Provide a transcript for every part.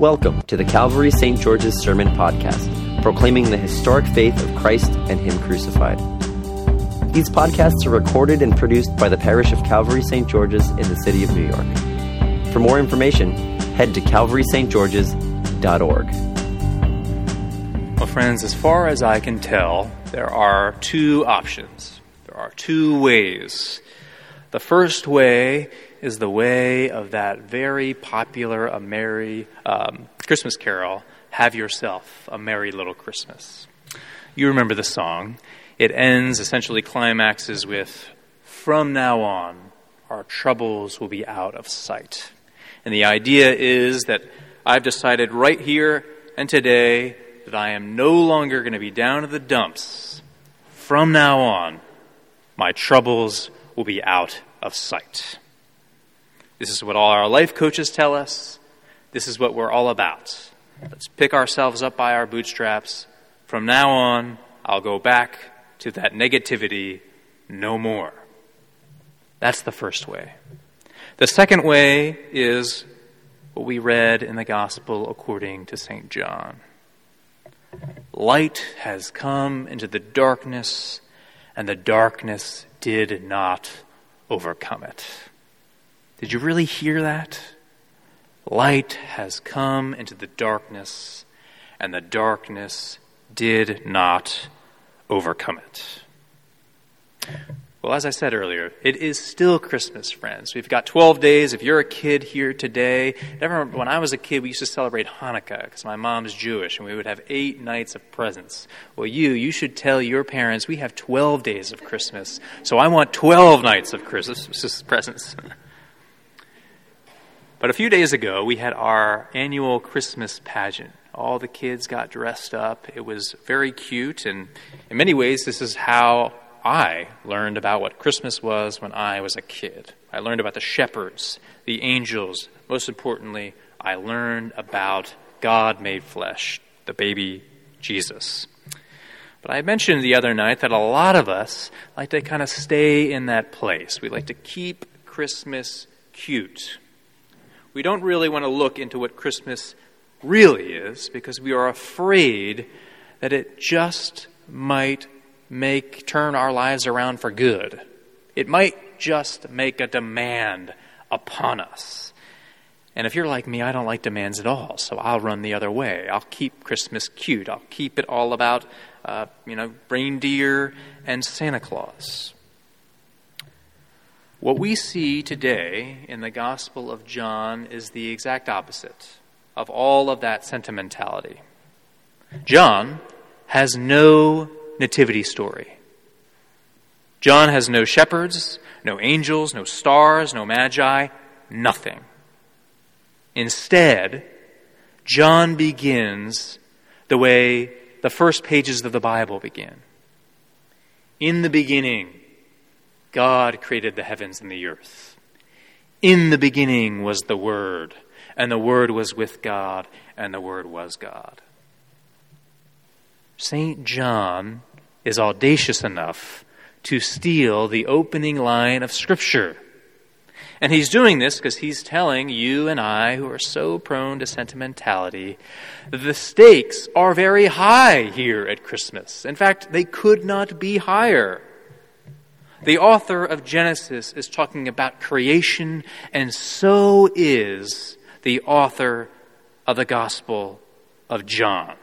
Welcome to the Calvary St. George's Sermon Podcast, proclaiming the historic faith of Christ and Him crucified. These podcasts are recorded and produced by the parish of Calvary St. George's in the city of New York. For more information, head to calvarystgeorges.org. Well, friends, as far as I can tell, there are two options. There are two ways. The first way is the way of that very popular a merry um, Christmas carol, "Have Yourself a Merry Little Christmas." You remember the song. It ends, essentially climaxes with, "From now on, our troubles will be out of sight." And the idea is that I've decided right here and today that I am no longer going to be down in the dumps. From now on, my troubles will be out of sight. This is what all our life coaches tell us. This is what we're all about. Let's pick ourselves up by our bootstraps. From now on, I'll go back to that negativity no more. That's the first way. The second way is what we read in the Gospel according to St. John. Light has come into the darkness, and the darkness did not overcome it. Did you really hear that? Light has come into the darkness, and the darkness did not overcome it. Well, as I said earlier, it is still Christmas, friends. We've got 12 days. If you're a kid here today, I remember when I was a kid, we used to celebrate Hanukkah because my mom's Jewish, and we would have eight nights of presents. Well, you, you should tell your parents we have 12 days of Christmas, so I want 12 nights of Christmas presents. But a few days ago, we had our annual Christmas pageant. All the kids got dressed up. It was very cute, and in many ways, this is how I learned about what Christmas was when I was a kid. I learned about the shepherds, the angels. Most importantly, I learned about God made flesh, the baby Jesus. But I mentioned the other night that a lot of us like to kind of stay in that place. We like to keep Christmas cute we don't really want to look into what Christmas really is because we are afraid that it just might make turn our lives around for good. It might just make a demand upon us. And if you're like me, I don't like demands at all, so I'll run the other way. I'll keep Christmas cute. I'll keep it all about, uh, you know, reindeer and Santa Claus. What we see today in the Gospel of John is the exact opposite of all of that sentimentality. John has no nativity story. John has no shepherds, no angels, no stars, no magi, nothing. Instead, John begins the way the first pages of the Bible begin. In the beginning, God created the heavens and the earth. In the beginning was the Word, and the Word was with God, and the Word was God. St. John is audacious enough to steal the opening line of Scripture. And he's doing this because he's telling you and I, who are so prone to sentimentality, that the stakes are very high here at Christmas. In fact, they could not be higher. The author of Genesis is talking about creation, and so is the author of the Gospel of John.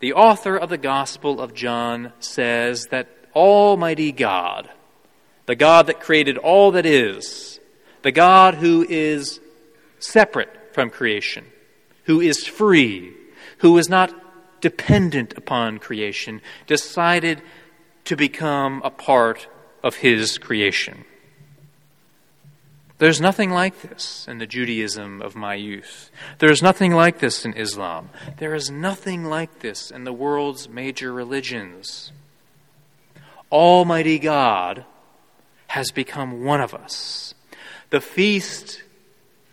The author of the Gospel of John says that Almighty God, the God that created all that is, the God who is separate from creation, who is free, who is not dependent upon creation, decided to become a part of his creation. There's nothing like this in the Judaism of my youth. There is nothing like this in Islam. There is nothing like this in the world's major religions. Almighty God has become one of us. The feast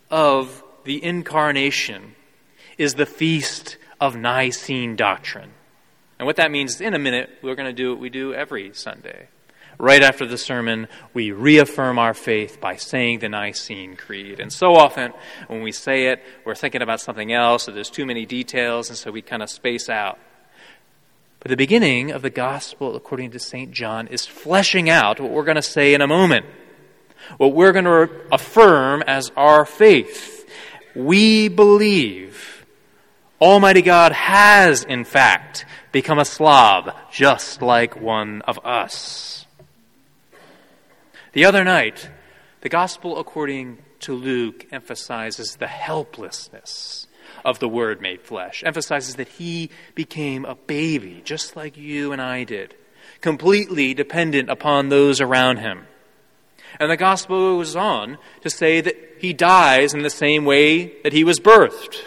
of the incarnation is the feast of Nicene doctrine. And what that means is in a minute, we're going to do what we do every Sunday. Right after the sermon, we reaffirm our faith by saying the Nicene Creed. And so often, when we say it, we're thinking about something else, or there's too many details, and so we kind of space out. But the beginning of the Gospel, according to St. John, is fleshing out what we're going to say in a moment, what we're going to affirm as our faith. We believe Almighty God has, in fact, become a Slav, just like one of us. The other night, the gospel according to Luke emphasizes the helplessness of the Word made flesh, emphasizes that he became a baby, just like you and I did, completely dependent upon those around him. And the gospel goes on to say that he dies in the same way that he was birthed,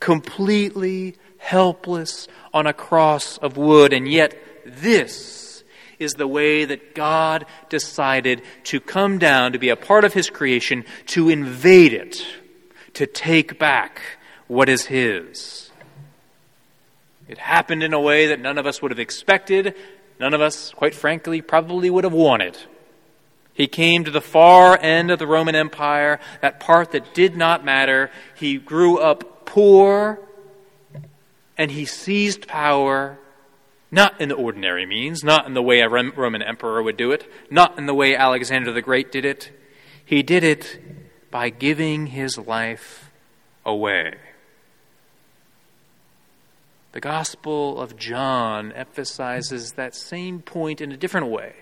completely helpless on a cross of wood, and yet this is the way that God decided to come down, to be a part of His creation, to invade it, to take back what is His. It happened in a way that none of us would have expected, none of us, quite frankly, probably would have wanted. He came to the far end of the Roman Empire, that part that did not matter. He grew up poor, and he seized power not in the ordinary means, not in the way a Roman emperor would do it, not in the way Alexander the Great did it. He did it by giving his life away. The Gospel of John emphasizes that same point in a different way.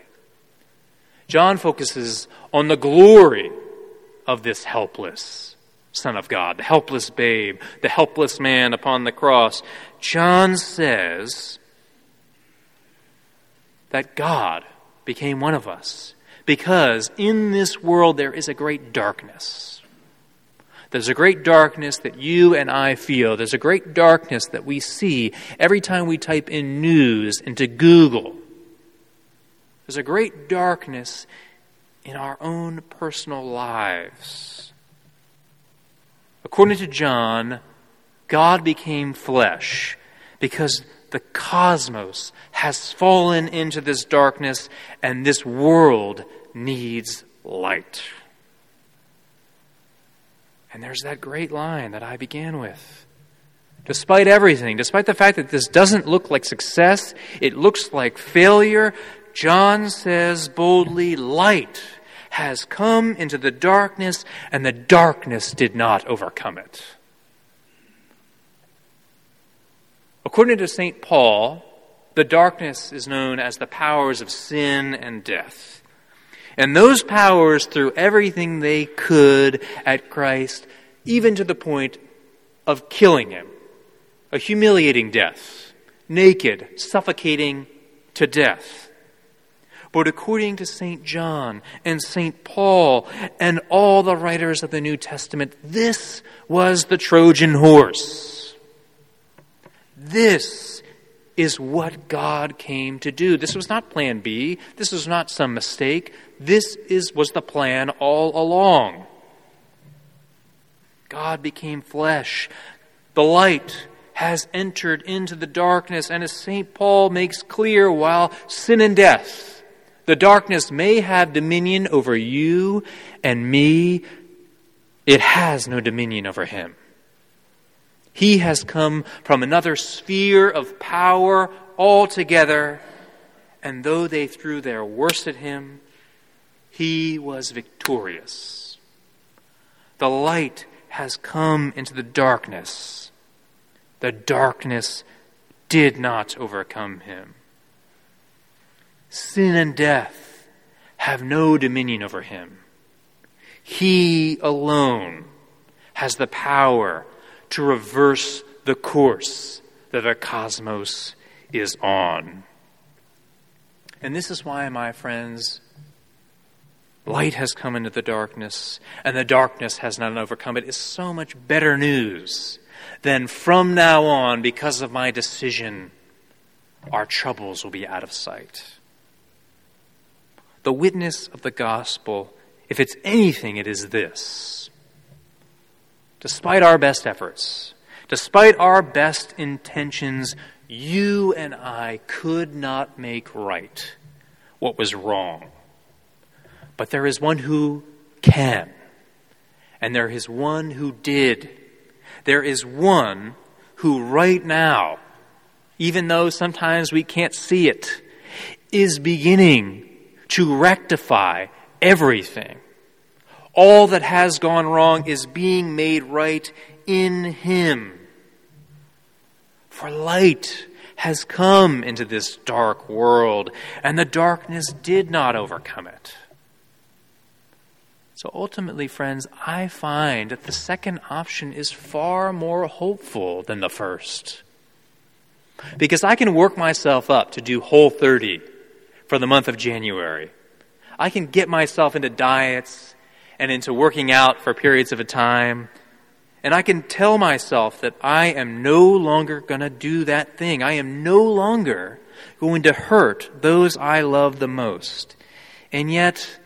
John focuses on the glory of this helpless Son of God, the helpless babe, the helpless man upon the cross. John says, that God became one of us. Because in this world there is a great darkness. There's a great darkness that you and I feel. There's a great darkness that we see every time we type in news into Google. There's a great darkness in our own personal lives. According to John, God became flesh because the cosmos has fallen into this darkness, and this world needs light. And there's that great line that I began with. Despite everything, despite the fact that this doesn't look like success, it looks like failure, John says boldly, light has come into the darkness, and the darkness did not overcome it. According to St. Paul, the darkness is known as the powers of sin and death. And those powers threw everything they could at Christ, even to the point of killing him. A humiliating death, naked, suffocating to death. But according to St. John and St. Paul and all the writers of the New Testament, this was the Trojan horse this is what God came to do. This was not plan B. This was not some mistake. This is, was the plan all along. God became flesh. The light has entered into the darkness, and as St. Paul makes clear, while sin and death, the darkness may have dominion over you and me, it has no dominion over him. He has come from another sphere of power altogether, and though they threw their worst at him, he was victorious. The light has come into the darkness. The darkness did not overcome him. Sin and death have no dominion over him. He alone has the power to reverse the course that the cosmos is on. And this is why, my friends, light has come into the darkness, and the darkness has not overcome it. it, is so much better news than from now on, because of my decision, our troubles will be out of sight. The witness of the gospel, if it's anything, it is this despite our best efforts, despite our best intentions, you and I could not make right what was wrong. But there is one who can, and there is one who did. There is one who, right now, even though sometimes we can't see it, is beginning to rectify everything. All that has gone wrong is being made right in Him. For light has come into this dark world, and the darkness did not overcome it. So ultimately, friends, I find that the second option is far more hopeful than the first. Because I can work myself up to do whole 30 for the month of January. I can get myself into diets and into working out for periods of a time. And I can tell myself that I am no longer going to do that thing. I am no longer going to hurt those I love the most. And yet,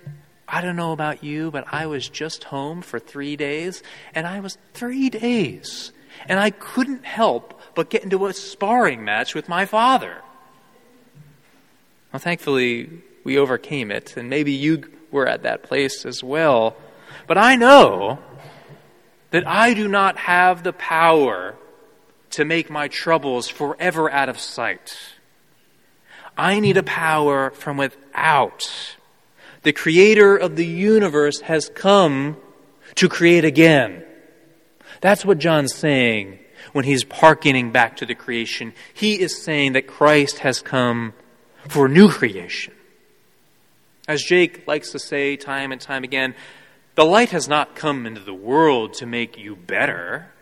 I don't know about you, but I was just home for three days, and I was three days, and I couldn't help but get into a sparring match with my father. Well, thankfully, we overcame it, and maybe you were at that place as well. But I know that I do not have the power to make my troubles forever out of sight. I need a power from without the creator of the universe has come to create again. That's what John's saying when he's hearkening back to the creation. He is saying that Christ has come for new creation. As Jake likes to say time and time again, the light has not come into the world to make you better.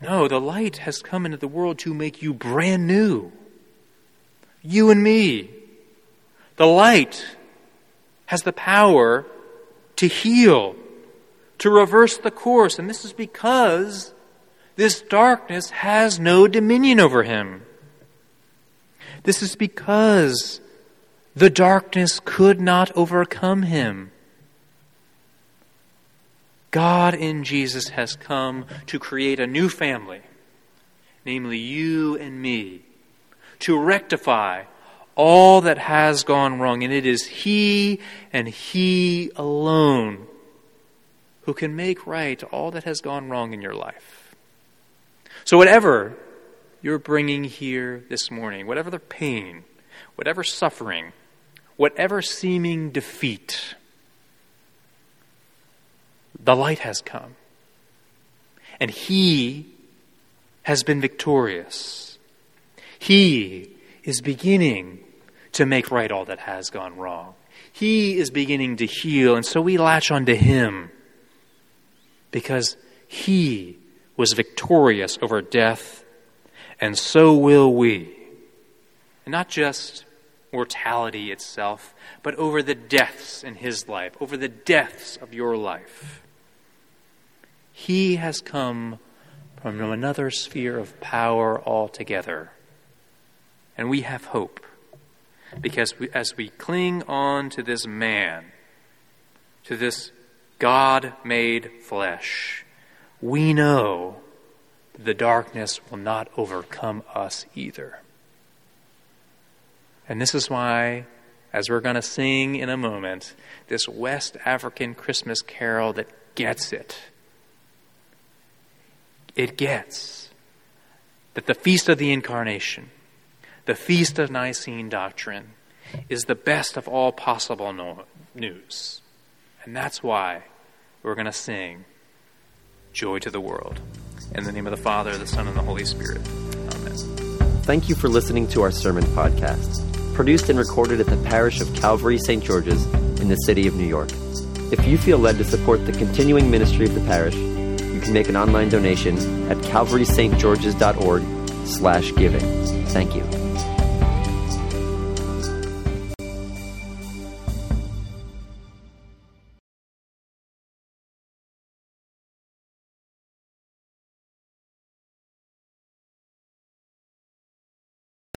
No, the light has come into the world to make you brand new. You and me. The light has the power to heal, to reverse the course. And this is because this darkness has no dominion over him. This is because the darkness could not overcome him. God in Jesus has come to create a new family, namely you and me, to rectify all that has gone wrong. And it is He and He alone who can make right all that has gone wrong in your life. So, whatever you're bringing here this morning, whatever the pain, whatever suffering, whatever seeming defeat, the light has come. And He has been victorious. He is beginning to make right all that has gone wrong. He is beginning to heal, and so we latch onto Him because He was victorious over death, and so will we. And not just mortality itself, but over the deaths in His life, over the deaths of your life. He has come from another sphere of power altogether, and we have hope because we, as we cling on to this man, to this God made flesh, we know the darkness will not overcome us either. And this is why, as we're going to sing in a moment, this West African Christmas carol that gets it, it gets that the feast of the incarnation the Feast of Nicene doctrine is the best of all possible no- news. And that's why we're going to sing Joy to the World. In the name of the Father, the Son, and the Holy Spirit. Amen. Thank you for listening to our sermon podcast, produced and recorded at the parish of Calvary St. George's in the city of New York. If you feel led to support the continuing ministry of the parish, you can make an online donation at calvarystgeorges.org slash giving. Thank you.